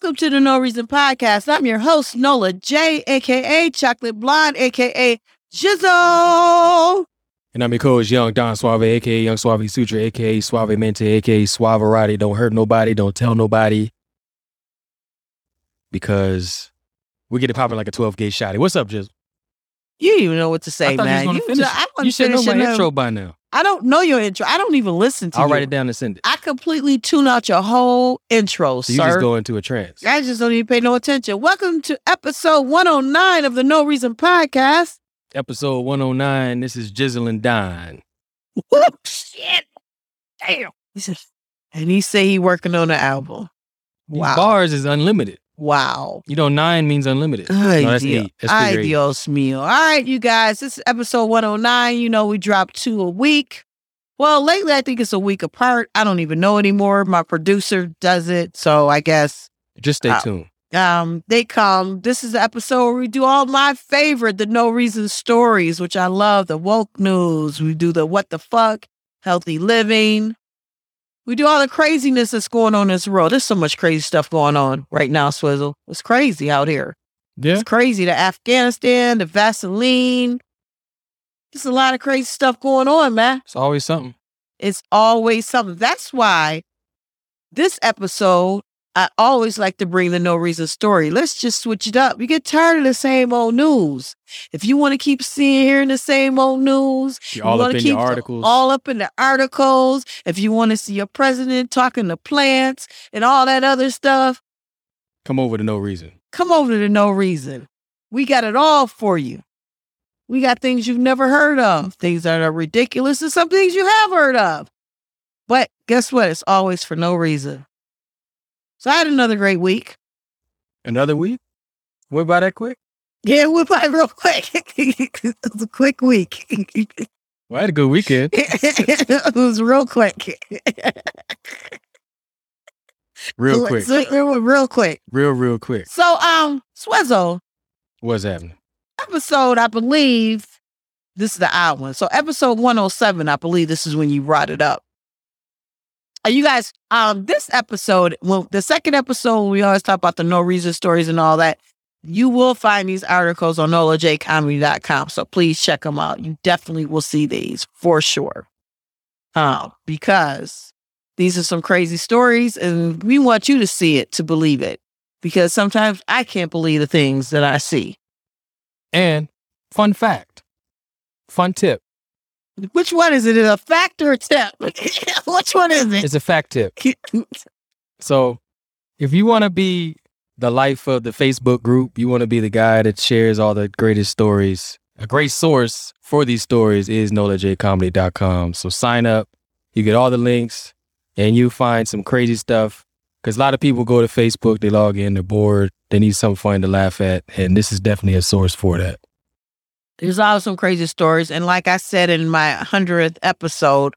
Welcome to the No Reason Podcast. I'm your host, Nola J, aka Chocolate Blonde, aka Jizzle. And I'm your coach, Young Don Suave, aka Young Suave Sutra, aka Suave Mente, aka Suaverati. Don't hurt nobody, don't tell nobody. Because we get it popping like a 12 gauge shotty. What's up, Jizzle? You even know what to say, man. you was You finish. ju- I you should know my intro by now. I don't know your intro. I don't even listen to I'll you. write it down and send it. I completely tune out your whole intro, So you sir. just go into a trance. I just don't even pay no attention. Welcome to episode 109 of the No Reason Podcast. Episode 109. This is Jizzle and Don. Whoop, shit. Damn. He said, and he say he working on an album. These Wow. bars is unlimited. Wow. You know, nine means unlimited. Ay, no, that's Dio- eight. That's Ay, eight. Dios mío. All right, you guys, this is episode 109. You know, we drop two a week. Well, lately, I think it's a week apart. I don't even know anymore. My producer does it. So I guess Just stay Wow. tuned. um, they come. This is the episode where we do all my favorite, the no reason stories, which I love, the woke news. We do the what the fuck, healthy living. We do all the craziness that's going on in this world. There's so much crazy stuff going on right now, Swizzle. It's crazy out here. Yeah. It's crazy. The Afghanistan, the Vaseline. There's a lot of crazy stuff going on, man. It's always something. It's always something. That's why this episode, I always like to bring the no reason story. Let's just switch it up. You get tired of the same old news. If you want to keep seeing hearing the same old news, You're all you up in keep articles. all up in the articles. If you want to see your president talking to plants and all that other stuff, Come over to no reason. come over to no reason. We got it all for you. We got things you've never heard of, things that are ridiculous, and some things you have heard of. But guess what? It's always for no reason. So I had another great week. Another week? Went by that quick? Yeah, it went by real quick. it was a quick week. Well, I had a good weekend. it was real quick. Real quick. It went real quick. Real, real quick. So, um, Swezzo, What's happening? episode, I believe this is the odd one. So episode 107, I believe this is when you brought it up. You guys, um, this episode, well, the second episode, we always talk about the no reason stories and all that. You will find these articles on nolajcomedy.com. So please check them out. You definitely will see these for sure. Um, because these are some crazy stories and we want you to see it to believe it. Because sometimes I can't believe the things that I see. And fun fact, fun tip. Which one is it? Is it a fact or a tip? Which one is it? It's a fact tip. So if you want to be the life of the Facebook group, you want to be the guy that shares all the greatest stories. A great source for these stories is nolajcomedy.com. So sign up. You get all the links and you find some crazy stuff. Because a lot of people go to Facebook, they log in, they're bored, they need something fun to laugh at. And this is definitely a source for that. There's always some crazy stories. And like I said in my 100th episode,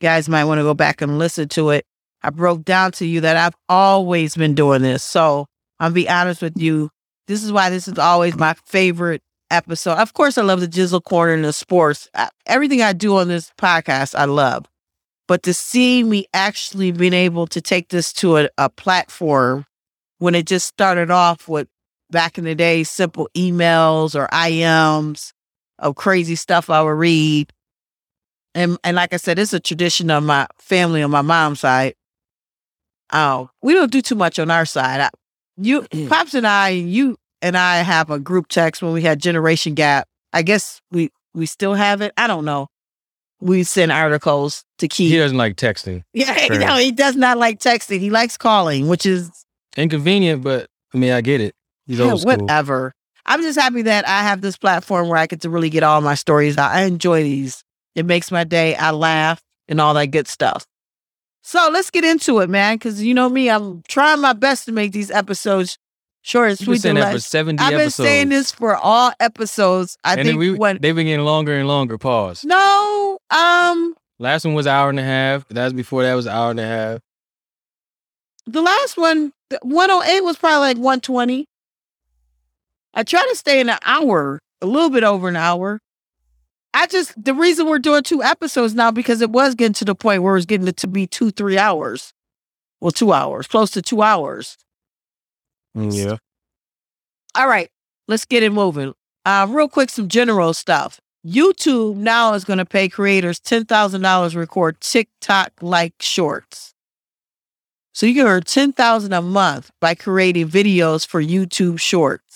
guys might want to go back and listen to it. I broke down to you that I've always been doing this. So I'll be honest with you. This is why this is always my favorite episode. Of course, I love the Jizzle Corner and the sports. I, everything I do on this podcast, I love. But to see me actually being able to take this to a, a platform when it just started off with back in the day, simple emails or IMs of crazy stuff I would read. And and like I said, it's a tradition of my family on my mom's side. Oh, we don't do too much on our side. I, you, pops, and I, you and I have a group text when we had Generation Gap. I guess we we still have it. I don't know. We send articles to keep. He doesn't like texting. Yeah, no, he does not like texting. He likes calling, which is Inconvenient, but I mean, I get it. He's yeah, old school. whatever. I'm just happy that I have this platform where I get to really get all my stories out. I enjoy these. It makes my day. I laugh and all that good stuff. So let's get into it, man. Because you know me, I'm trying my best to make these episodes short and You've been saying that for 70 I've been episodes. saying this for all episodes. I and think we, when they've been getting longer and longer. Pause. no, um, Last one was an hour and a half. That was before that was an hour and a half. the last one, 108 was probably like 120. I try to stay in an hour, a little bit over an hour. I just the reason we're doing two episodes now because it was getting to the point where it was getting to be two, three hours. Well, two hours, close to two hours. Mm, Yeah. All right, let's get it moving. Uh, real quick, some general stuff. YouTube now is going to pay creators ten thousand dollars to record TikTok like shorts. So you can earn ten thousand a month by creating videos for YouTube Shorts.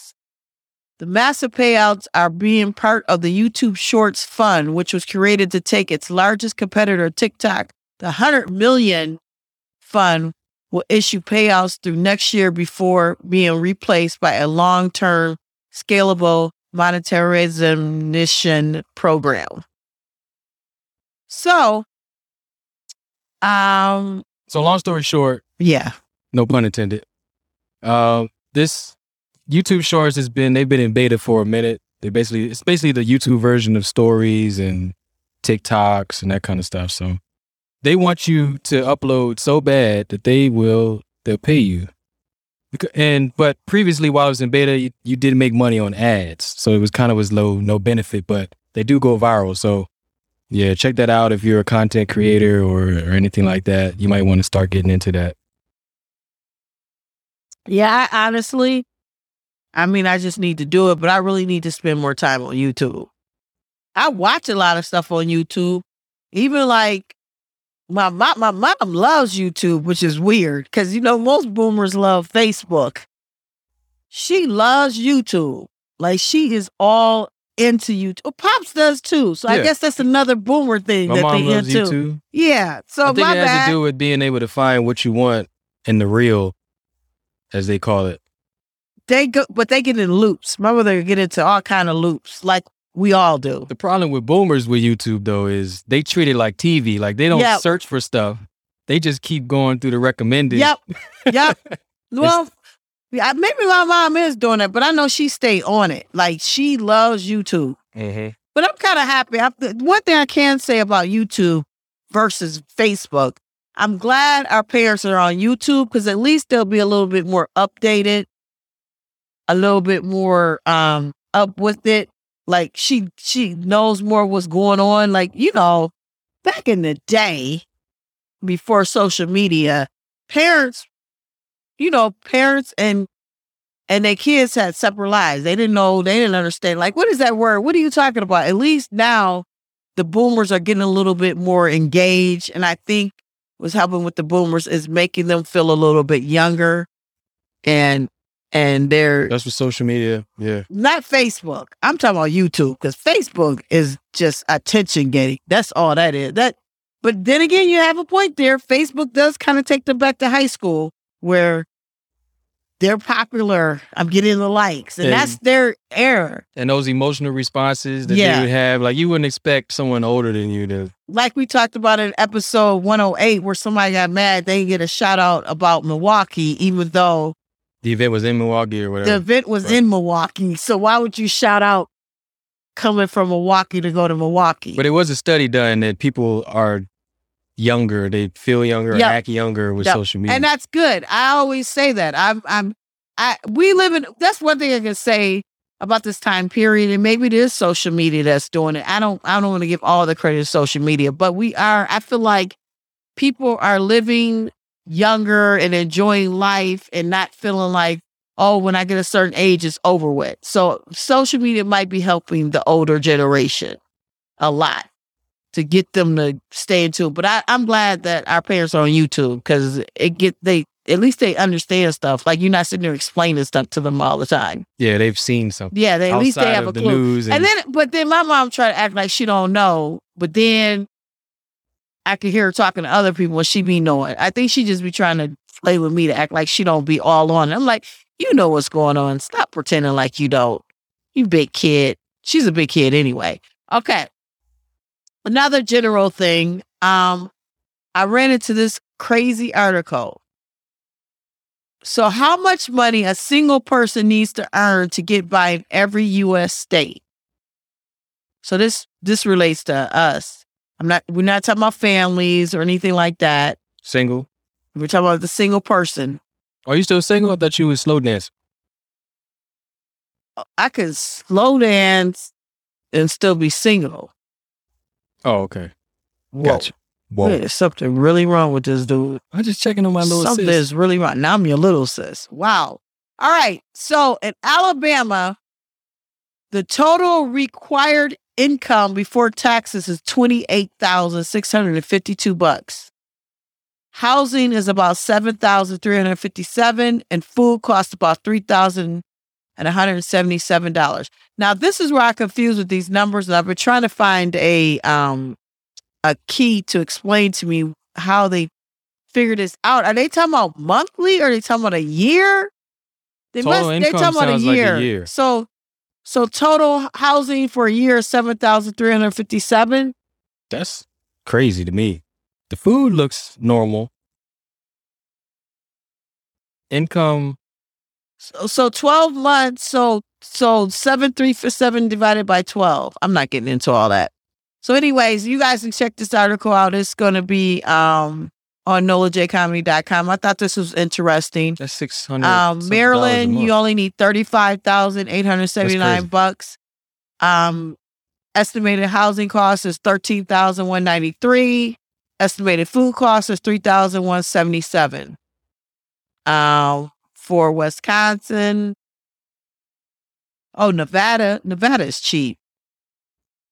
The massive payouts are being part of the YouTube Shorts Fund, which was created to take its largest competitor, TikTok, the hundred million fund will issue payouts through next year before being replaced by a long term, scalable monetarization program. So, um, So long story short, yeah, no pun intended. Um, this YouTube Shorts has been they've been in beta for a minute. They basically it's basically the YouTube version of stories and TikToks and that kind of stuff. So they want you to upload so bad that they will they'll pay you. And but previously while I was in beta, you, you did make money on ads, so it was kind of was low no benefit, but they do go viral. So yeah, check that out if you're a content creator or or anything like that. You might want to start getting into that. yeah, I honestly, I mean, I just need to do it, but I really need to spend more time on YouTube. I watch a lot of stuff on YouTube, even like my my, my mom loves YouTube, which is weird because you know most boomers love Facebook. She loves YouTube, like she is all into YouTube. Pops does too, so I guess that's another boomer thing My that mom they loves into. you too. Yeah, so I think my it has bad. to do with being able to find what you want in the real, as they call it. They go, but they get in loops. My mother get into all kind of loops, like we all do. The problem with boomers with YouTube though is they treat it like TV. Like they don't Yeah. search for stuff. They just keep going through the recommended. Yep. Yep. well, yeah, maybe my mom is doing it, but I know she stay on it. Like she loves YouTube. Mhm. But I'm kind of happy. I, one thing I can say about YouTube versus Facebook, I'm glad our parents are on YouTube because at least they'll be a little bit more updated, a little bit more um up with it. Like she she knows more what's going on. Like you know, back in the day, before social media, parents, you know, parents and and their kids had separate lives. They didn't know, they didn't understand. Like, what is that word? What are you talking about? At least now the boomers are getting a little bit more engaged. And I think what's helping with the boomers is making them feel a little bit younger and and they're That's with social media. Yeah. not Facebook. I'm talking about YouTube because Facebook is just attention getting. That's all that is. That, but then again, you have a point there. Facebook does kind of take them back to high school where they're popular. I'm getting the likes, and And- that's their error. And those emotional responses that Yeah. they would have, like you wouldn't expect someone older than you to. Like we talked about in episode 108, where somebody got mad, they get a shout out about Milwaukee, even though The event was in Milwaukee or whatever. the event was Right. in Milwaukee. So why would you shout out coming from Milwaukee to go to Milwaukee? But it was a study done that people are younger. They feel younger, Yep. act younger with Yep. social media. and that's good. I always say that. I'm, I'm, I. We live in. That's one thing I can say about this time period, and maybe it is social media that's doing it. I don't. I don't want to give all the credit to social media, but we are. I feel like people are living younger and enjoying life, and not feeling like, oh, when I get a certain age, it's over with. So social media might be helping the older generation a lot to get them to stay in tune. But I, I'm glad that our parents are on YouTube because it get they at least they understand stuff. Like you're not sitting there explaining stuff to them all the time. yeah, they've seen something. Yeah, they at least they have a the clue. And, And then, but then my mom tried to act like she don't know. But then I could hear her talking to other people and she be knowing. I think she just be trying to play with me to act like she don't be all on. I'm like, you know what's going on. Stop pretending like you don't. You big kid. She's a big kid anyway. Okay. Another general thing. Um, I ran into this crazy article. So, how much money a single person needs to earn to get by in every U.S. state? So this this relates to us. I'm not. We're not talking about families or anything like that. Single. We're talking about the single person. Are you still single? I thought you was slow dance. Uh, I could slow dance and still be single. Oh, okay. Whoa. Gotcha. Whoa. There's something really wrong with this dude. I'm just checking on my little Something sis. is really wrong. Now I'm your little sis. Wow. All right. So in Alabama, the total required income before taxes is twenty eight thousand six hundred and fifty two bucks. Housing is about seven thousand three hundred fifty seven, and food costs about three thousand and one hundred seventy seven dollars. Now this is where I confuse with these numbers, and I've been trying to find a um a key to explain to me how they figure this out. Are they talking about monthly or are they talking about a year? They Total they're income talking about a sounds like a year. year. So so total housing for a year is seven thousand three hundred fifty seven. That's crazy to me. The food looks normal. Income, So, so twelve months. So so seven three for seven divided by twelve. I'm not getting into all that. So, anyways, you guys can check this article out. It's going to be um on nolajcomedy.com. I thought this was interesting. that's six hundred. Um, Maryland, you only need thirty five thousand eight hundred seventy nine bucks. Um, estimated housing cost is thirteen thousand one ninety three. Estimated food cost is three thousand one seventy seven. Um, for Wisconsin. Oh, Nevada, Nevada is cheap.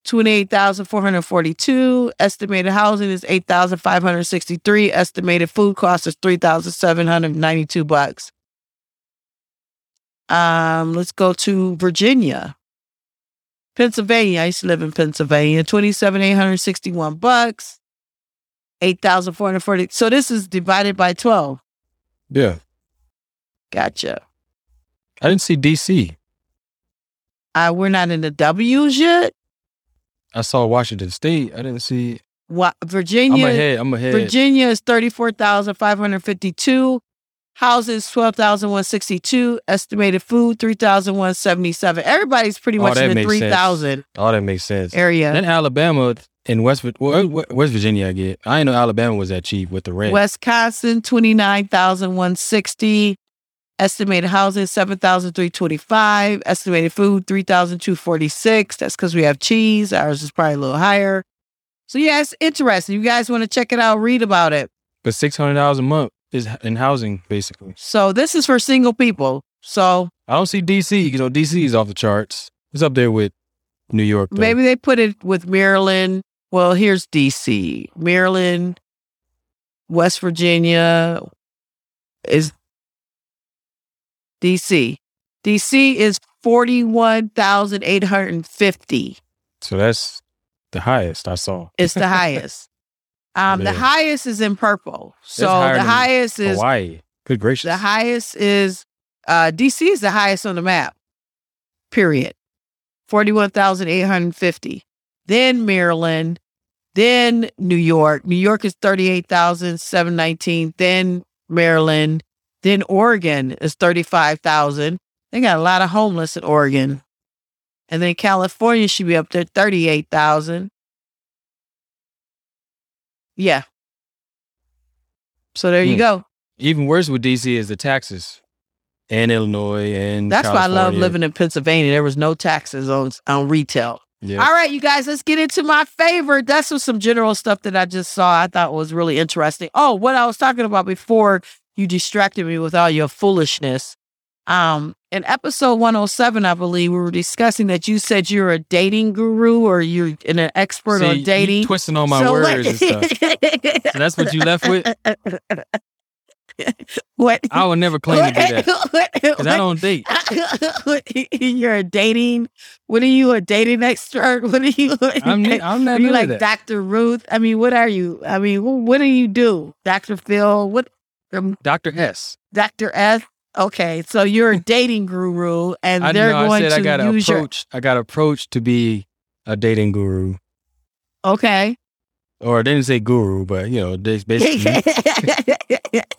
Twenty-eight thousand four hundred forty-two. Estimated housing is eight thousand five hundred sixty-three. Estimated food cost is three thousand seven hundred ninety-two bucks. Um, let's go to Virginia. Pennsylvania. I used to live in Pennsylvania. Twenty-seven eight hundred sixty-one bucks. Eight thousand four hundred forty. So this is divided by twelve. Yeah, Gotcha. I didn't see DC. Uh, we're not in the W's yet. I saw Washington State. I didn't see. What I'm Virginia? ahead. I'm ahead. Virginia is thirty-four thousand five hundred fifty-two. Houses twelve thousand one sixty-two. Estimated food three thousand one seventy-seven. Everybody's pretty Oh, much that in the three thousand. three sense. thousand Oh, that makes sense. area. Then Alabama in West well, West West Virginia. I get. I didn't know Alabama was that cheap with the rent. Wisconsin twenty-nine thousand one sixty. Estimated housing seven thousand three twenty-five. Estimated food three thousand two forty-six. That's because we have cheese. Ours is probably a little higher. So yeah, it's interesting. You guys want to check it out? Read about it. but six hundred dollars a month is in housing basically. So this is for single people. So I don't see DC. You know, DC is off the charts. It's up there with New York. Though. maybe they put it with Maryland. Well, here's DC, Maryland, West Virginia is DC. DC is forty-one thousand eight hundred and fifty. So that's the highest I saw. It's the highest. Um, the highest is in purple. So the highest is Hawaii. Good gracious. the highest is uh DC is the highest on the map. Period. 41,850. Then Maryland, then New York. New York is 38,719. Then Maryland, then Oregon is 35,000. They got a lot of homeless in Oregon. And then California should be up there 38,000. Yeah. So there you Hmm. go. Even worse with DC is the taxes. And Illinois and That's why I love living in Pennsylvania. There was no taxes on on retail. Yeah. All right, you guys, let's get into my favorite. That's was some general stuff that I just saw. I thought was really interesting. Oh, what I was talking about before you distracted me with all your foolishness. Um, in episode 107, I believe we were discussing that you said you're a dating guru or you're an expert See, on dating. twisting all my So words and stuff. So that's what you left with? what? I would never claim to do that. Because I don't date. You're a dating. What are you? A dating expert? What are you? I'm, ne- I'm not are you like. Dr. Ruth? I mean, what are you? I mean, what do you do? Dr. Phil? What? Um, Dr. S. Dr. S? Okay, so you're a dating guru, and I they're going I said to I got use your. approach. I got approached to be a dating guru, Okay. or they didn't say guru, but you know, they basically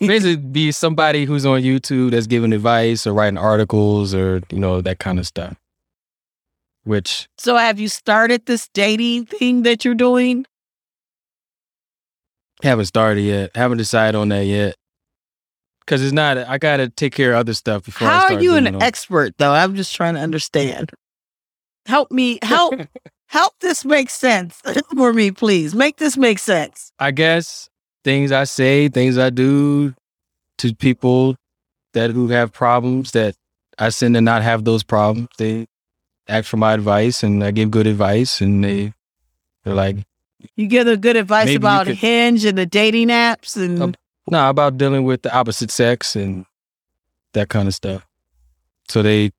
basically be somebody who's on YouTube that's giving advice or writing articles or you know that kind of stuff. Which so, have you started this dating thing that you're doing? haven't started yet. Haven't decided on that yet. Cause it's not. I gotta take care of other stuff before. I How are you an expert, though? I'm just trying to understand. Help me. Help. help this make sense for me, please. Make this make sense. I guess things I say, things I do to people that who have problems that I send to not have those problems. They ask for my advice and I give good advice and they they're like, You give them good advice about could- Hinge and the dating apps, and Um, nah, about dealing with the opposite sex and that kind of stuff. So they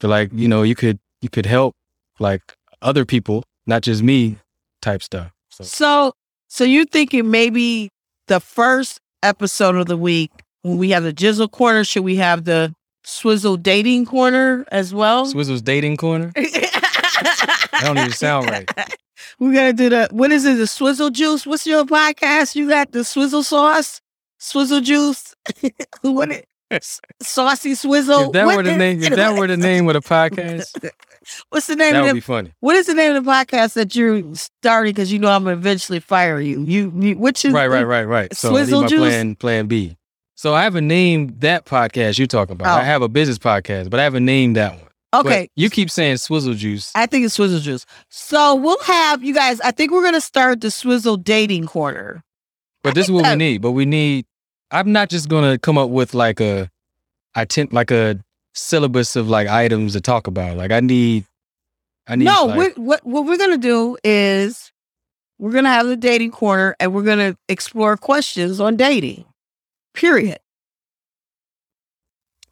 they're like, you know, you could you could help like other people, not just me type stuff. So So, so you're thinking maybe the first episode of the week when we have the Jizzle corner, should we have the Swizzle dating corner as well? Swizzle's dating corner. That don't even sound right. We're gonna do the what is it? The Swizzle juice. What's your podcast? You got the Swizzle sauce, Swizzle juice. what? It, saucy Swizzle. If that What were the name, if that were the name of the podcast, What's the name that of would the be funny. What is the name of the podcast that you're starting? Because you know I'm gonna eventually fire you. You, you which is Right, right, right, right. So I need Swizzle my juice? plan, plan B. So I haven't named that podcast you're talking about. Oh. I have a business podcast, but I haven't named that one. Okay, But you keep saying Swizzle Juice. I think it's Swizzle Juice. So we'll have you guys. I think we're gonna start the Swizzle dating corner. But this is what we need. But we need. I'm not just gonna come up with like a, I tend like a syllabus of like items to talk about. Like I need. I need. No, like, we're, what what we're gonna do is we're gonna have the dating corner and we're gonna explore questions on dating. Period.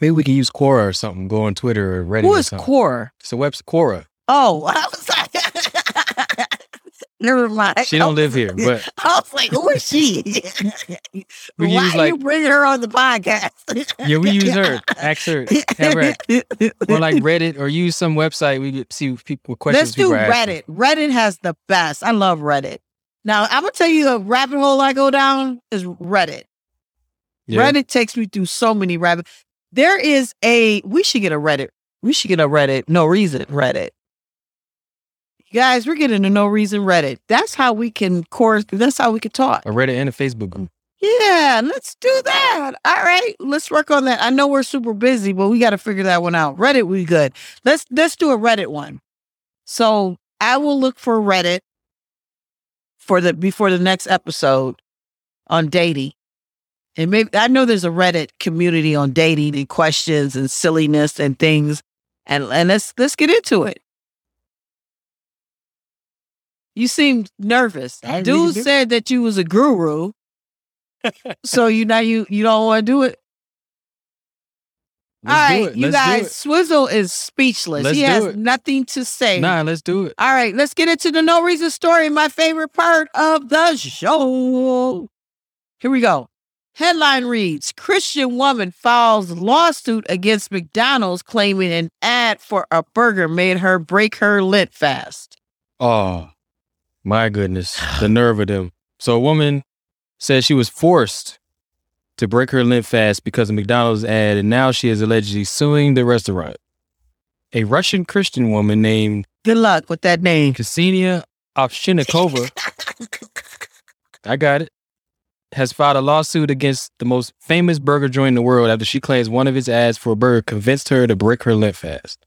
Maybe we can use Quora or something. Go on Twitter or Reddit. Who or. Quora? It's a website. Quora. Oh, I was like, never mind. She don't live here, but I was like, who is she? We Why use, are like- you bringing her on the podcast? yeah, we use her. Ask her. Have her or like Reddit or use some website. We could see people questions Let's do people are asking. Reddit. Reddit has the best. I love Reddit. Now I'm gonna tell you a rabbit hole I go down is Reddit. Yeah. Reddit takes me through so many rabbit. There is a we should get a Reddit. We should get a Reddit. No reason Reddit. You guys, we're getting a no reason Reddit. That's how we can course. That's how we can talk. A Reddit and a Facebook group. Yeah, let's do that. All right, let's work on that. I know we're super busy, but we got to figure that one out. Reddit, we good. Let's let's do a Reddit one. So I will look for Reddit for the before the next episode on dating. And maybe I know there's a Reddit community on dating and questions and silliness and things. And and let's let's get into it. You seem nervous. Dude really said that you was a guru. so you now you you don't want to do it. Let's All it. you guys. Swizzle is speechless. Let's he has it. nothing to say. Nah, let's do it. All right, let's get into the no reason story. My favorite part of the show. Here we go. Headline reads Christian woman files lawsuit against McDonald's claiming an ad for a burger made her break her Lent fast. Oh, my goodness. The nerve of them. So a woman says she was forced to break her Lent fast because of McDonald's ad, and now she is allegedly suing the restaurant. A Russian Christian woman named Good luck with that name. Ksenia Ovchinnikova, I got it, has filed a lawsuit against the most famous burger joint in the world after she claims one of its ads for a burger convinced her to break her Lent fast.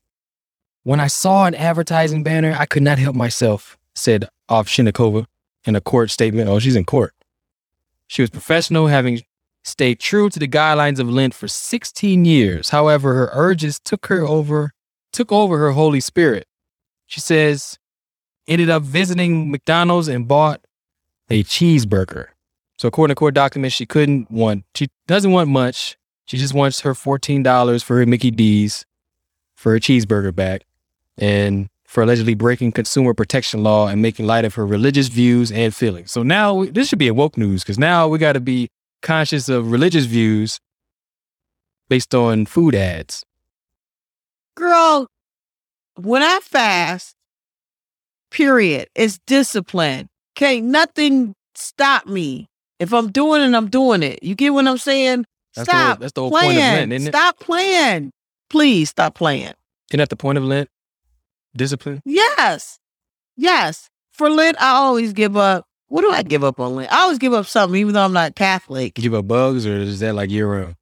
When I saw an advertising banner, I could not help myself, said Ovchinnikova in a court statement. Oh, she's in court. She was professional, having stayed true to the guidelines of Lent for 16 years. However, her urges took her over, took over her Holy Spirit. She says, ended up visiting McDonald's and bought a cheeseburger. So according to court documents, she couldn't want, she doesn't want much. She just wants her $14 for her Mickey D's for her cheeseburger back and for allegedly breaking consumer protection law and making light of her religious views and feelings. So now we, this should be a woke news because now we got to be conscious of religious views based on food ads. Girl, when I fast, period, it's discipline. Can't nothing stop me. If I'm doing it, I'm doing it. You get what I'm saying? That's the stop that's the whole playing. point of Lent, isn't it? Stop playing. Please stop playing. Isn't that the point of Lent? Discipline. Yes. Yes. For Lent, I always give up. What do I give up on Lent? I always give up something, even though I'm not Catholic. Give up bugs, or is that like year round?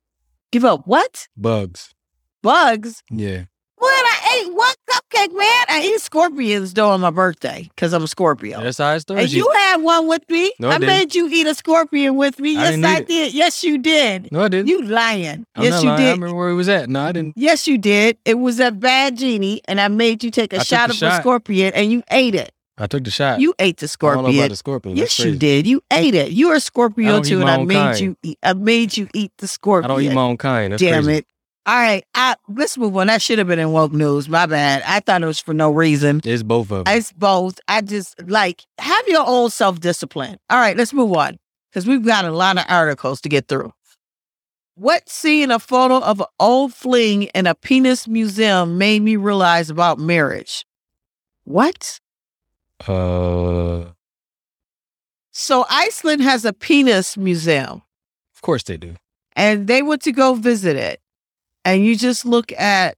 Give up what? Bugs. Bugs. Yeah. What? I ate one cupcake, man. I eat scorpions though on my birthday because I'm a Scorpio. That's how it started. And you had one with me. No, I I, made you eat a scorpion with me. I yes, I eat it. did. Yes, you did. no, I didn't. You lying. I'm yes, you lying. I did. remember where it was at. No, I didn't. Yes, you did. It was a bad genie, and I made you take a I shot of a scorpion, and you ate it. I took the shot. You ate the I don't know scorpion. about the scorpion. That's Yes, you did. You ate it. You're a Scorpio too, and I made kind. you. Eat, I made you eat the scorpion. I don't eat my own kind. That's Damn crazy. it! All right, I, let's move on. That should have been in woke news. My bad. I thought it was for no reason. It's both of them. It's both. I just like have your own self discipline. All right, let's move on because we've got a lot of articles to get through. What seeing a photo of an old fling in a penis museum made me realize about marriage? What? uh, So Iceland has a penis museum, Of course they do. and they went to go visit it, and you just look at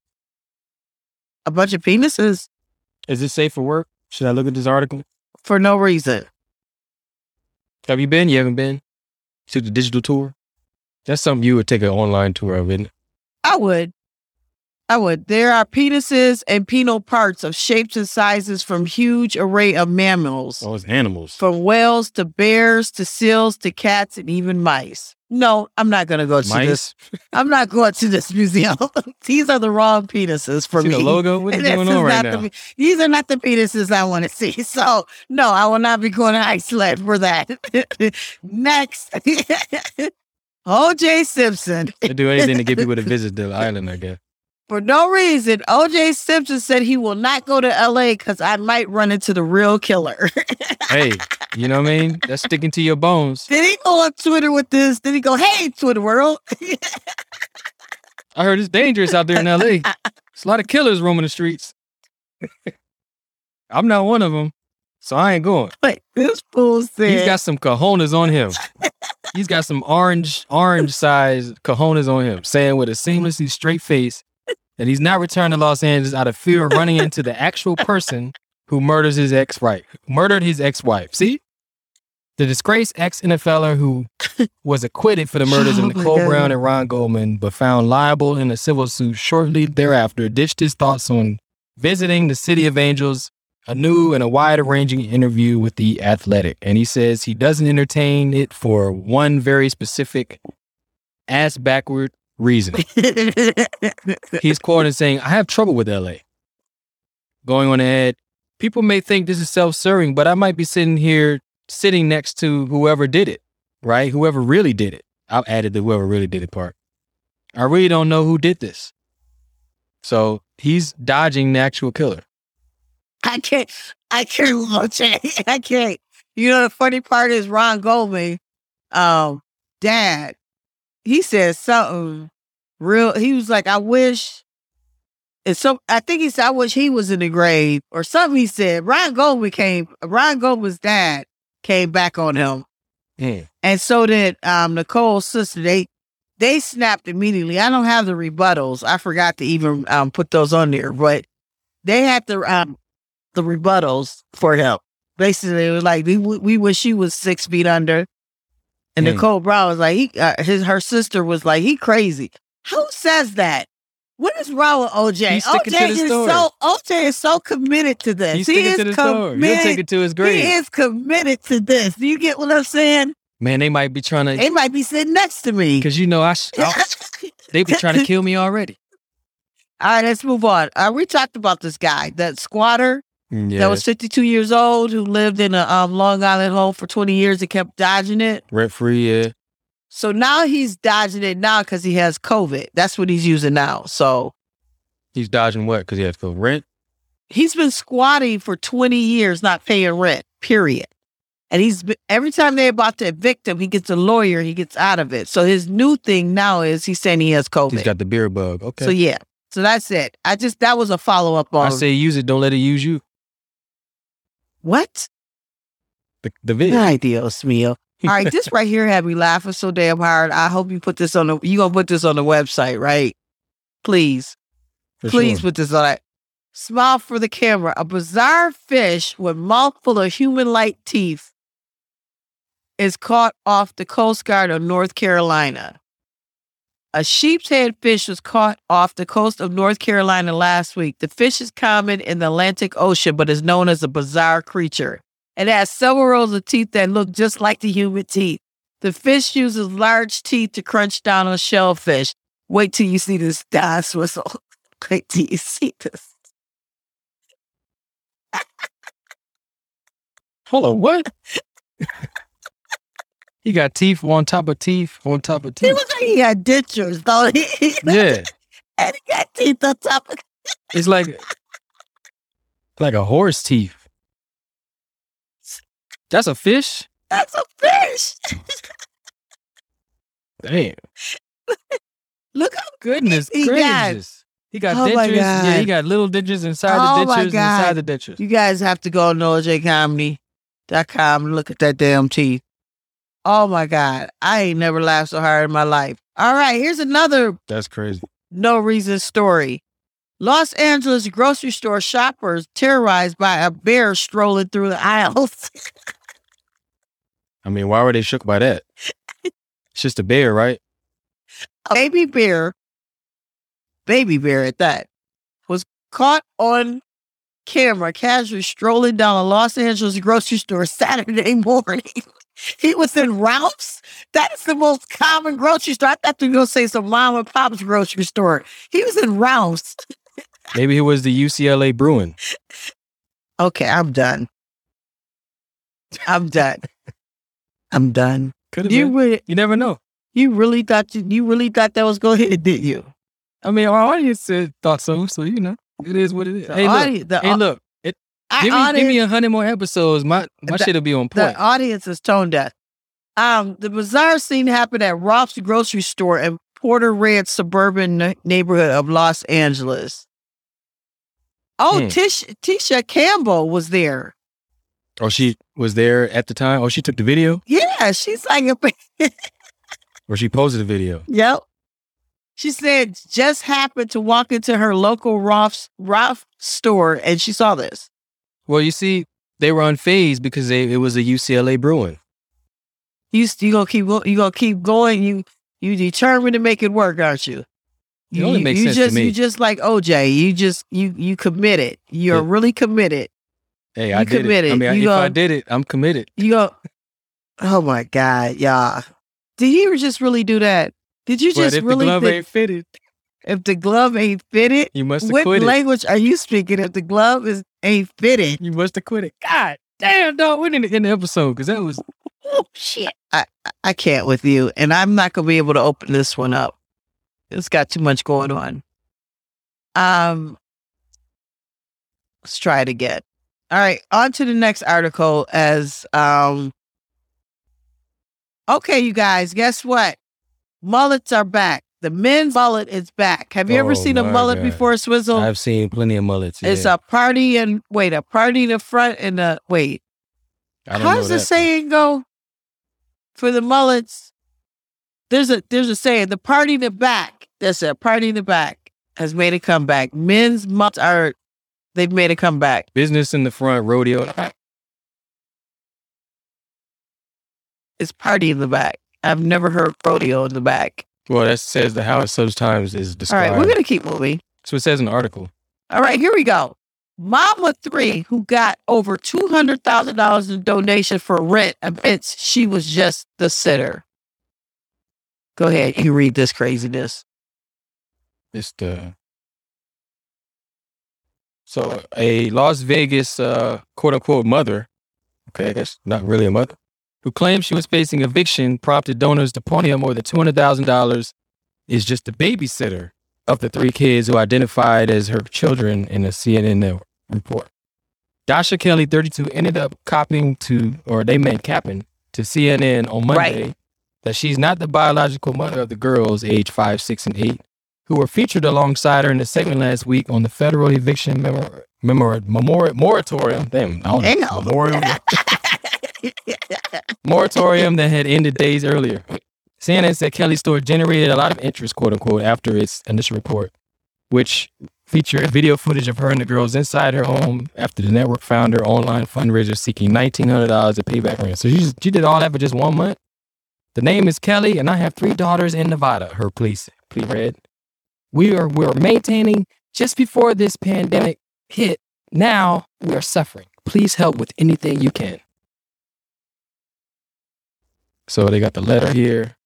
a bunch of penises Is this safe for work? Should I look at this article? for no reason. Have you been? You haven't been? Took the digital tour? That's something you would take an online tour of, isn't it? I would. I would. There are penises and penile parts of shapes and sizes from huge array of mammals, Oh, it's animals. from whales to bears to seals to cats and even mice. No, I'm not going to go to this. I'm not going to this museum. These are the wrong penises for See me. the logo? What is going on right now? the- these are not the penises I want to see. So, no, I will not be going to Iceland for that. Next, OJ Simpson. They do anything to get people to visit the island, I guess. For no reason, OJ Simpson said he will not go to LA because I might run into the real killer. Hey, you know what I mean? That's sticking to your bones. Did he go on Twitter with this? Did he go, hey, Twitter world? I heard it's dangerous out there in LA. There's a lot of killers roaming the streets. I'm not one of them, so I ain't going. Wait, this fool said, He's got some cojones on him. He's got some orange, orange size cojones on him, saying with a seamlessly straight face that he's not returning to Los Angeles out of fear of running into the actual person who murders his ex-wife, murdered his ex-wife. See, the disgraced ex-NFLer who was acquitted for the murders Oh of Nicole God. Brown and Ron Goldman, but found liable in a civil suit shortly thereafter, ditched his thoughts on visiting the City of Angels a new and a wide ranging interview with the athletic. And he says he doesn't entertain it for one very specific ass backward reason. He's quoted saying, I have trouble with LA. Going on ahead, people may think this is self serving, but I might be sitting here sitting next to whoever did it, right? Whoever really did it. I've added the whoever really did it part. I really don't know who did this. So he's dodging the actual killer. I can't, I can't, OJ. I can't. You know, the funny part is Ron Goldman, um, dad, he said something real. He was like, I wish it's so I think he said, I wish he was in the grave or something he said. Ron Goldman came, Ron Goldman's dad came back on him. Mm. And so did um Nicole's sister. They they snapped immediately. I don't have the rebuttals. I forgot to even um put those on there, but they had the um the rebuttals for him. Basically, it was like we we wish she was six feet under. And Hmm. Nicole Brown was like, he, uh, his her sister was like, he crazy. Who says that? What is wrong with OJ? OJ is story. so OJ is so committed to this. He's he is to the story. He'll committed. take it to his He is committed to this. Do you get what I'm saying? Man, they might be trying to, They might be sitting next to me. because you know, I, I they be trying to kill me already. All right, let's move on. Uh, we talked about this guy, that squatter Yeah, that was 52 years old who lived in a um, Long Island home for 20 years and kept dodging it. rent free. Yeah, So now he's dodging it now because he has COVID. That's what he's using now. So he's dodging what? Because he has to go rent. he's been squatting for 20 years, not paying rent, period. And he's every time they're about to evict him, he gets a lawyer, he gets out of it. So his new thing now is he's saying he has COVID. He's got the beer bug. Okay. So yeah. So that's it. I just that was a follow up on. I say use it. Don't let it use you. What? The, the vid. Ay, Dios mío. All right, this right here had me laughing so damn hard. I hope you put this on the you gonna put this on the website, right? Please. For Please sure. put this on it. Smile for the camera. A bizarre fish with mouth full of human-like teeth is caught off the Coast Guard of North Carolina. A sheep's head fish was caught off the coast of North Carolina last week. The fish is common in the Atlantic Ocean, but is known as a bizarre creature. It has several rows of teeth that look just like the human teeth. The fish uses large teeth to crunch down on shellfish. Wait till you see this dance whistle. Wait till you see this. Hold on. What? he got teeth on top of teeth on top of teeth. He looks like he had dentures, though. Yeah. and he got teeth on top of It's like like a horse teeth. That's a fish? That's a fish. Damn. Look how Goodness He got- gracious. He got Oh dentures. Yeah, he got little dentures inside Oh the dentures, inside the dentures. You guys have to go on nolajcomedy.com and look at that damn teeth. Oh my God. I ain't never laughed so hard in my life. All right, here's another That's crazy. no reason story. Los Angeles grocery store shoppers terrorized by a bear strolling through the aisles. I mean, why were they shook by that? It's just a bear, right? a baby bear, baby bear at that, was caught on camera casually strolling down a Los Angeles grocery store Saturday morning. He was in Ralph's. That is the most common grocery store. I thought you were going to say some mom and pop's grocery store. He was in Ralph's. Maybe he was the UCLA Bruin. Okay, I'm done. I'm done. I'm done. Could have You been. really, You never know. you really thought you, you really thought that was going to hit, didn't you? I mean, our audience said, thought so, so you know, it is what it is. The hey, look, the hey, look. It, I- give me, give me a hundred more episodes. My my The- shit'll be on point. The audience is tone deaf. Um, the bizarre scene happened at Ralph's grocery store in Porter Ranch suburban n- neighborhood of Los Angeles. Oh, Hmm. Tish, Tisha Campbell was there. oh, she was there at the time. Oh, she took the video, Yeah, she's like, a, or she posted the video. yep. She said just happened to walk into her local Ralph's Ralph store and she saw this. Well, you see, they were unfazed because they, it was a UCLA Bruin. You you gonna keep you gonna keep going. You you determined to make it work, aren't you? It You, only makes you sense to just me. you just like OJ. You just you you committed. You're Yeah. really committed. Hey, I You did it. I committed. mean, You if I gonna- did it, I'm committed. You go. Oh my God, y'all! Did you just really do that? Did you But just if really the glove think ain't fitted, if the glove ain't fitted? you must What quit it. language are you speaking? If the glove is ain't fitted? You must have quit it. God damn, dog. In the, in the episode because that was Oh shit! I I- I can't with you, and I'm not gonna be able to open this one up. It's got too much going on. Um, let's try it again. All right, on to the next article. As um, okay, you guys, guess what? Mullets are back. The men's mullet is back. Have you ever Oh, seen a mullet God. before, Swizzle? I've seen plenty of mullets. It's yeah. a party and wait, a party in the front and a wait. I don't How does the saying go for the mullets? There's a there's a saying, the party in the back. That's it. Party in the back has made a comeback. Men's mullets are they've made a comeback. Business in the front, rodeo. in the back. It's party in the back. I've never heard rodeo in the back. Well, that says the how it sometimes is All described. right, we're gonna keep moving. so it says in the article. All right, here we go. Mama three, who got over two hundred thousand dollars in donation for rent, admits she was just the sitter. Go ahead, you read this craziness. It's the so a Las Vegas uh, quote unquote mother. Okay, that's not really a mother. Who claimed she was facing eviction prompted donors to pony up more than two hundred thousand dollars. Is just the babysitter of the three kids who identified as her children in a CNN report. Dasha Kelly, 32, ended up copying to, or they meant capping to CNN on Monday Right. that she's not the biological mother of the girls aged five, six, and eight, who were featured alongside her in a segment last week on the federal eviction memor- memor- memor- moratorium. Damn, I don't know. Damn. Memorial moratorium that had ended days earlier. CNN said Kelly's story generated a lot of interest, quote unquote, after its initial report, which featured video footage of her and the girls inside her home after the network found her online fundraiser seeking $1,900 to pay back rent. So she, she did all that for just one month. The name is Kelly, and I have three daughters in Nevada. Her police plea read. We are we're maintaining just before this pandemic hit. Now we are suffering. Please help with anything you can. So they got the letter here.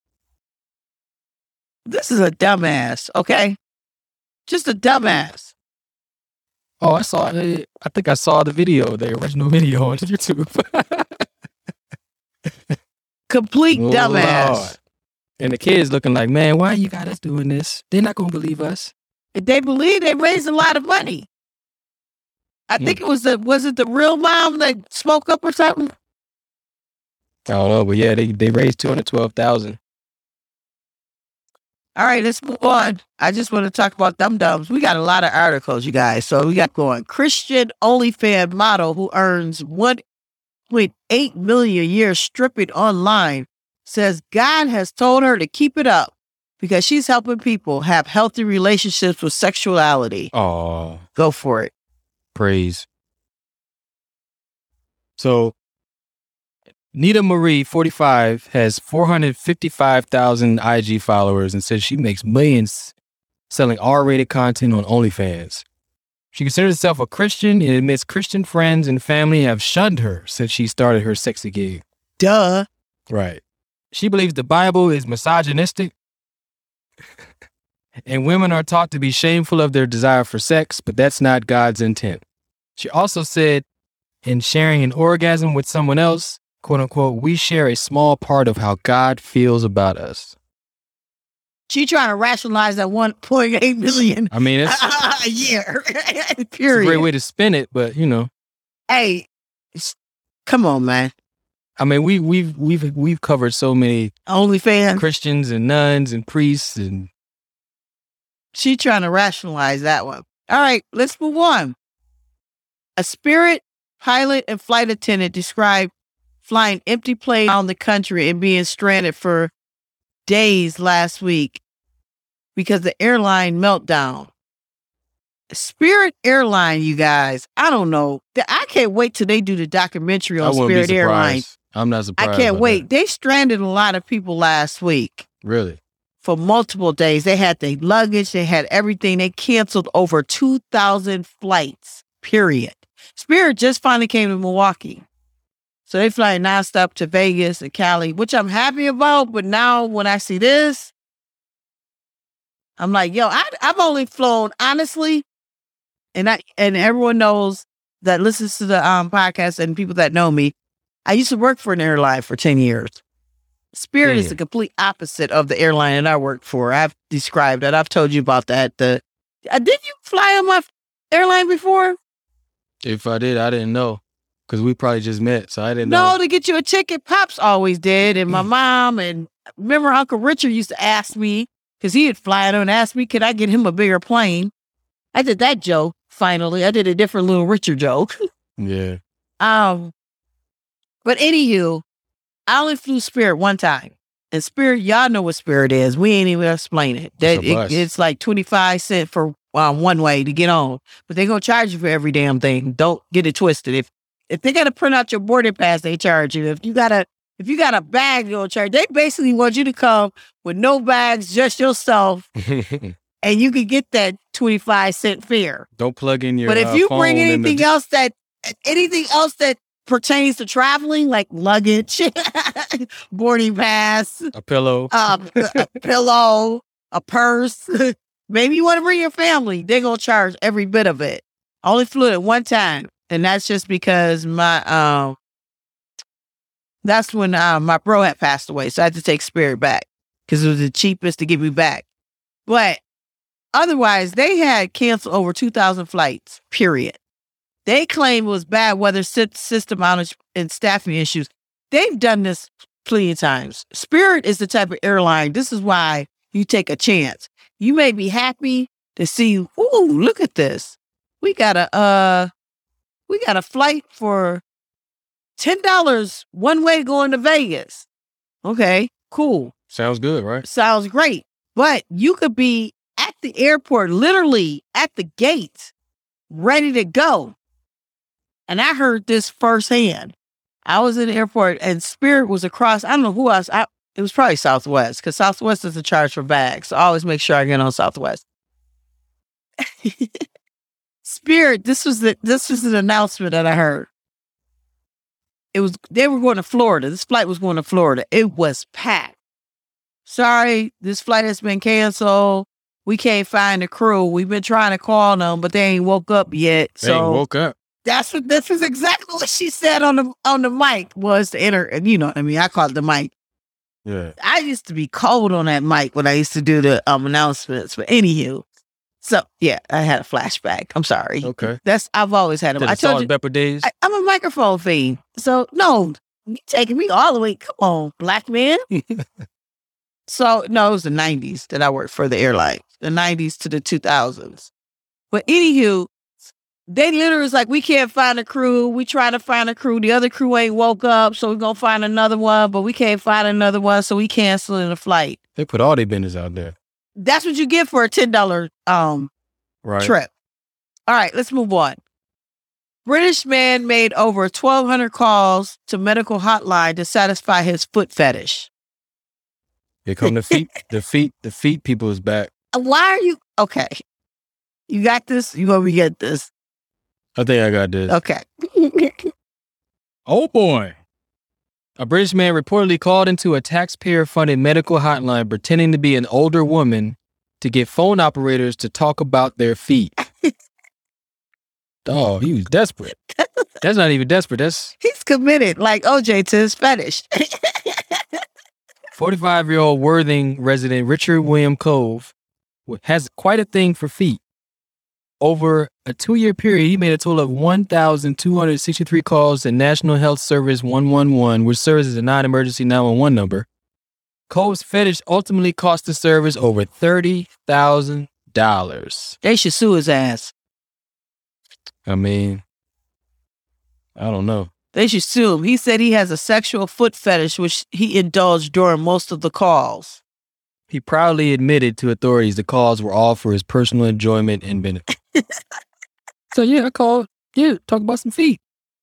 This is a dumbass, okay? Just a dumbass. Oh, I saw it. I think I saw the video, the original video on YouTube. Complete Oh, dumbass. Lord. And the kids looking like, man, why you got us doing this? They're not gonna believe us. If they believe they raised a lot of money. I hmm. think it was the was it the real mom that spoke up or something? I don't know, but yeah, they they raised two hundred twelve thousand. All right, let's move on. I just want to talk about dum dums. We got a lot of articles, you guys. So we got going. Christian OnlyFans model who earns 1.8 million a year stripping online says God has told her to keep it up because she's helping people have healthy relationships with sexuality. Oh, Go for it. praise. So Nita Marie, 45, has 455,000 IG followers and says she makes millions selling R-rated content on OnlyFans. She considers herself a Christian and admits Christian friends and family have shunned her since she started her sexy gig. Duh. Right. She believes the Bible is misogynistic and women are taught to be shameful of their desire for sex, but that's not God's intent. She also said, in sharing an orgasm with someone else, quote unquote, we share a small part of how God feels about us. She trying to rationalize that 1.8 million I mean, it's, a year. Period. it's a great way to spin it, but you know, Hey, come on, man. I mean, we we've we've we've covered so many OnlyFans. Christians and nuns and priests and She trying to rationalize that one. All right, let's move on. A Spirit pilot and flight attendant described flying empty planes around the country and being stranded for days last week because the airline meltdown. Spirit Airline, you guys, I don't know. I can't wait till they do the documentary on Spirit be Airlines. I'm not surprised. I can't wait. that. They stranded a lot of people last week Really? for multiple days. They had their luggage, they had everything. They canceled over 2,000 flights, period. Spirit just finally came to Milwaukee. So they fly nonstop to Vegas and Cali, which I'm happy about. But now when I see this, I'm like, yo, I, I've only flown, honestly, and I and everyone knows that listens to the um, podcast and people that know me. I used to work for an airline for 10 years. Spirit is the complete opposite of the airline that I worked for. I've described that. I've told you about that. The uh, did you fly on my airline before? If I did, I didn't know because we probably just met, so I didn't No, know. to get you a ticket. Pops always did, and my mom and remember Uncle Richard used to ask me because he had fly on and ask me, could I get him a bigger plane? I did that joke. Finally, I did a different little Richard joke. Yeah. Um, but anywho, I only flew Spirit one time. And Spirit, y'all know what Spirit is. We ain't even explain it. That It's it- it's like 25 cents for um, one way to get on. But they gonna charge you for every damn thing. Don't get it twisted. If if they gotta print out your boarding pass, they charge you. If you got a if you got a bag, they'll charge. They basically want you to come with no bags, just yourself, and you can get that 25 cent fare. Don't plug in your. But if uh, you bring in the- anything else that anything else that pertains to traveling, like luggage, boarding pass, a pillow, um, a pillow, a purse, maybe you want to bring your family, they're gonna charge every bit of it. I only flew it one time, and that's just because my um that's when uh, my bro had passed away, so I had to take Spirit back because it was the cheapest to get me back. But otherwise, they had canceled over two thousand flights. Period. They claim it was bad weather, system outage, and staffing issues. They've done this plenty of times. Spirit is the type of airline. This is why you take a chance. You may be happy to see, ooh, look at this. We got a uh we got a flight for ten dollars one way going to Vegas. Okay, cool. Sounds good, right? Sounds great. But you could be at the airport, literally at the gate, ready to go. And I heard this firsthand. I was in the airport and Spirit was across. I don't know who else. I, it was probably Southwest because Southwest is in charge for bags. So I always make sure I get on Southwest. Spirit, this was the this was an announcement that I heard. It was they were going to Florida. This flight was going to Florida. It was packed. Sorry, this flight has been canceled. We can't find the crew. We've been trying to call them, but they ain't woke up yet. They so woke up. that's what this is exactly what she said on the on the mic was to enter. And you know what I mean? I call it the mic. Yeah. I used to be cold on that mic when I used to do the um announcements. But anywho, so yeah, I had a flashback. I'm sorry. Okay. That's I've always had them. I told you pepper days. I, I'm a microphone fiend. So no, you taking me all the way. Come on, black man. so no, it was the '90s that I worked for the airline. The '90s to the 2000s. But anywho, they literally was like, we can't find a crew. We try to find a crew. The other crew ain't woke up, so we're gonna find another one. But we can't find another one, so we canceling the flight. they put all their business out there. That's what you get for a ten dollar um Right. trip. All right, let's move on. British man made over 1,200 calls to medical hotline to satisfy his foot fetish. Here come the feet. the feet. The feet people is back. Uh, Why are you okay? You got this. You to get this? I think I got this. Okay. Oh boy. A British man reportedly called into a taxpayer funded medical hotline pretending to be an older woman to get phone operators to talk about their feet. oh, he was desperate. That's not even desperate. That's He's committed, like OJ, to his fetish. 45 year old Worthing resident Richard William Cove has quite a thing for feet. Over a two year period, he made a total of 1,263 calls to National Health Service 111, which serves as a non emergency 911 number. Cove's fetish ultimately cost the service over $30,000. they should sue his ass. I mean, I don't know. They should sue him. He said he has a sexual foot fetish, which he indulged during most of the calls. He proudly admitted to authorities the calls were all for his personal enjoyment and benefit. so yeah, I called. Yeah, talk about some feet.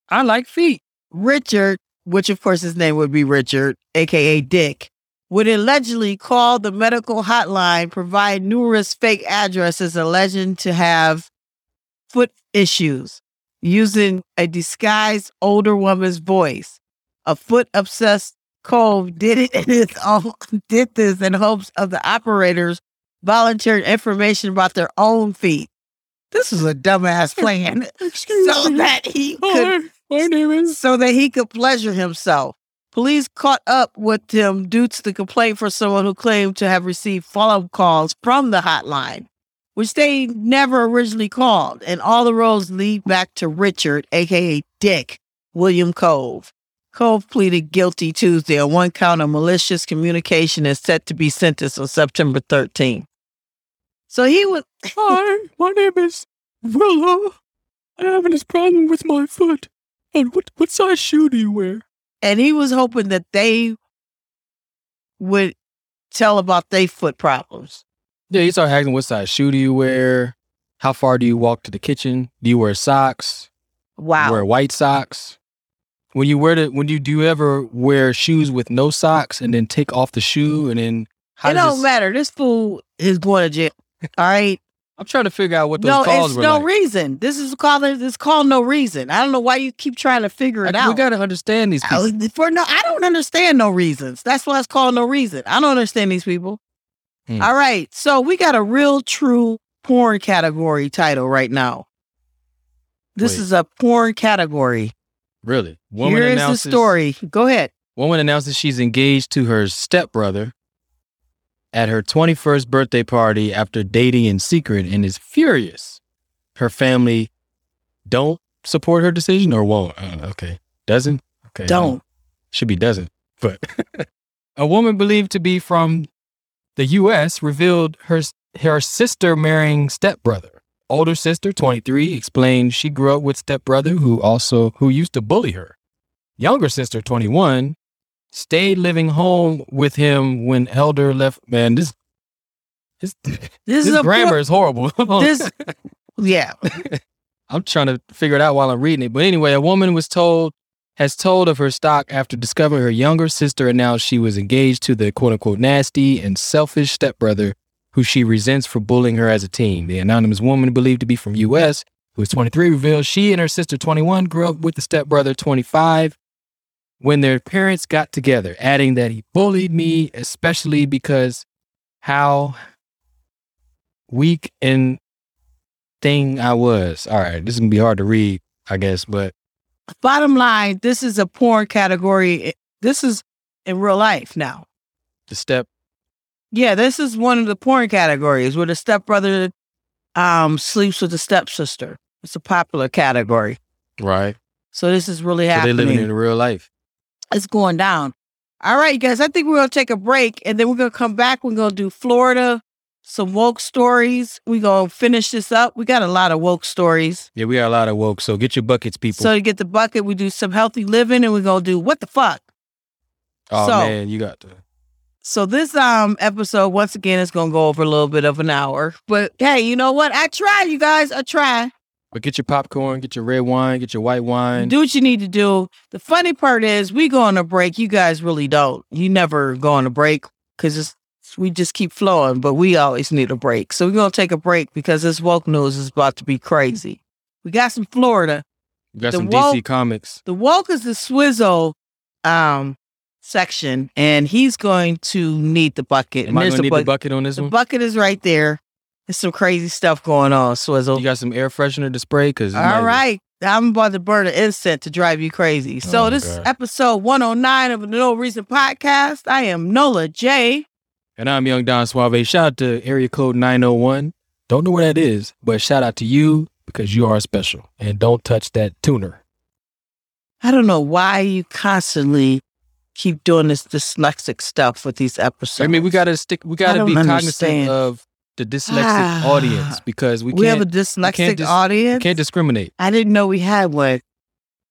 I like feet. Richard, which of course his name would be Richard, aka Dick, would allegedly call the medical hotline, provide numerous fake addresses alleging to have foot issues, using a disguised older woman's voice. A foot obsessed Cove did it in his own did this in hopes of the operators volunteered information about their own feet. This is a dumbass plan. so that he could my name is. so that he could pleasure himself. Police caught up with him due to the complaint for someone who claimed to have received follow-up calls from the hotline, which they never originally called, and all the roads lead back to Richard, aka Dick William Cove. Cove pleaded guilty Tuesday on one count of malicious communication and set to be sentenced on September 13th. So he was Hi, my name is Willow. I'm having this problem with my foot. And what what size shoe do you wear? and he was hoping that they would tell about their foot problems. Yeah, you start asking what size shoe do you wear? How far do you walk to the kitchen? Do you wear socks? Wow. Wear white socks? When you wear the when you do you ever wear shoes with no socks and then take off the shoe and then how it don't this- matter. This fool is going to jail. All right. I'm trying to figure out what those No, calls it's were no like. reason. This is called it's called no reason. I don't know why you keep trying to figure it I- out. We gotta understand these people. I- For no, I don't understand no reasons. That's why it's called no reason. I don't understand these people. Hmm. All right. So we got a real true porn category title right now. This Wait. is a porn category. Really? Woman Here is the story. Go ahead. Woman announces she's engaged to her stepbrother at her 21st birthday party after dating in secret and is furious. Her family don't support her decision or won't? Uh, okay, doesn't. Okay, Don't. should be doesn't. But a woman believed to be from the U.S. revealed her her sister marrying stepbrother. Older sister, 23, explained she grew up with stepbrother who also who used to bully her. Younger sister, 21, stayed living home with him when elder left. Man, this this, This, this is a grammar is horrible. This, yeah. I'm trying to figure it out while I'm reading it. But anyway, a woman was told has told of her stock after discovering her younger sister announced she was engaged to the quote unquote nasty and selfish stepbrother who she resents for bullying her as a teen. The anonymous woman believed to be from US, who is 23, revealed she and her sister 21 grew up with the stepbrother 25 when their parents got together, adding that he bullied me, especially because how weak and thing I was. All right, this is gonna be hard to read, I guess, but Bottom line, this is a porn category. This is in real life now. the step Yeah, this is one of the porn categories where the stepbrother um sleeps with the stepsister. It's a popular category. right. So this is really So They're living in real life. it's going down. All right, guys. I think we're gonna take a break and then we're gonna come back. We're gonna do Florida, some woke stories. We're gonna finish this up. We got a lot of woke stories. Yeah, we got a lot of woke. So get your buckets, people. So to get the bucket, we do some healthy living and we're gonna do what the fuck. oh so- man, you got to. So this um episode, once again, is gonna go over a little bit of an hour. But hey, you know what? I try, you guys. I try. But get your popcorn, get your red wine, get your white wine. Do what you need to do. The funny part is we go on a break. You guys really don't. You never go on a break because it's we just keep flowing, but we always need a break. So we're gonna take a break because this woke news is about to be crazy. We got some Florida. You got the some woke- DC comics. The woke is the Swizzle um section, and he's going to need the bucket. Am I there's gonna the need the bucket. bucket on this one? The one? bucket is right there. There's some crazy stuff going on, Swizzle. You got some air freshener to spray? Cause it might- All right. I'm about to burn an incense to drive you crazy. So Oh, this is episode 109 of the No Reason Podcast. I am Nola J. And I'm Young Don Suave. Shout out to area code 901. Don't know where that is, but shout out to you because you are special. And don't touch that tuner. I don't know why you constantly keep doing this dyslexic stuff with these episodes. I mean, we gotta stick. We gotta be cognizant of the dyslexic Ah. audience because we we, can't have a dyslexic can't dis- audience. can't discriminate. I didn't know we had one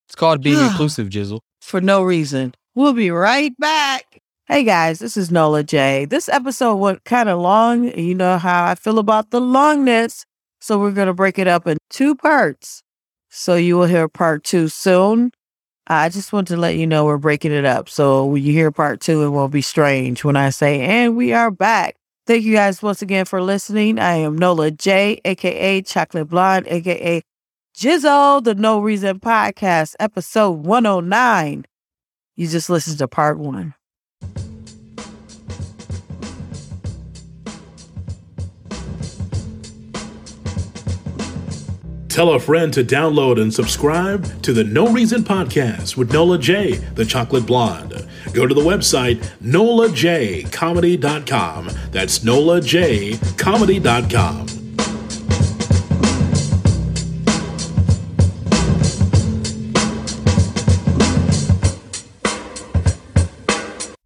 It's called being inclusive, Jizzle. for no reason. We'll be right back. Hey guys, this is Nola J. This episode went kind of long. You know how I feel about the longness. So we're going to break it up in two parts. So you will hear part two soon. I just want to let you know we're breaking it up. So when you hear part two, it won't be strange when I say, and we are back. Thank you guys once again for listening. I am Nola J, aka Chocolate Blonde, aka Jizzle, the No Reason Podcast, episode 109. You just listened to part one. Tell a friend to download and subscribe to the No Reason Podcast with Nola J, the chocolate blonde. Go to the website nolajcomedy.com. That's nolajcomedy.com.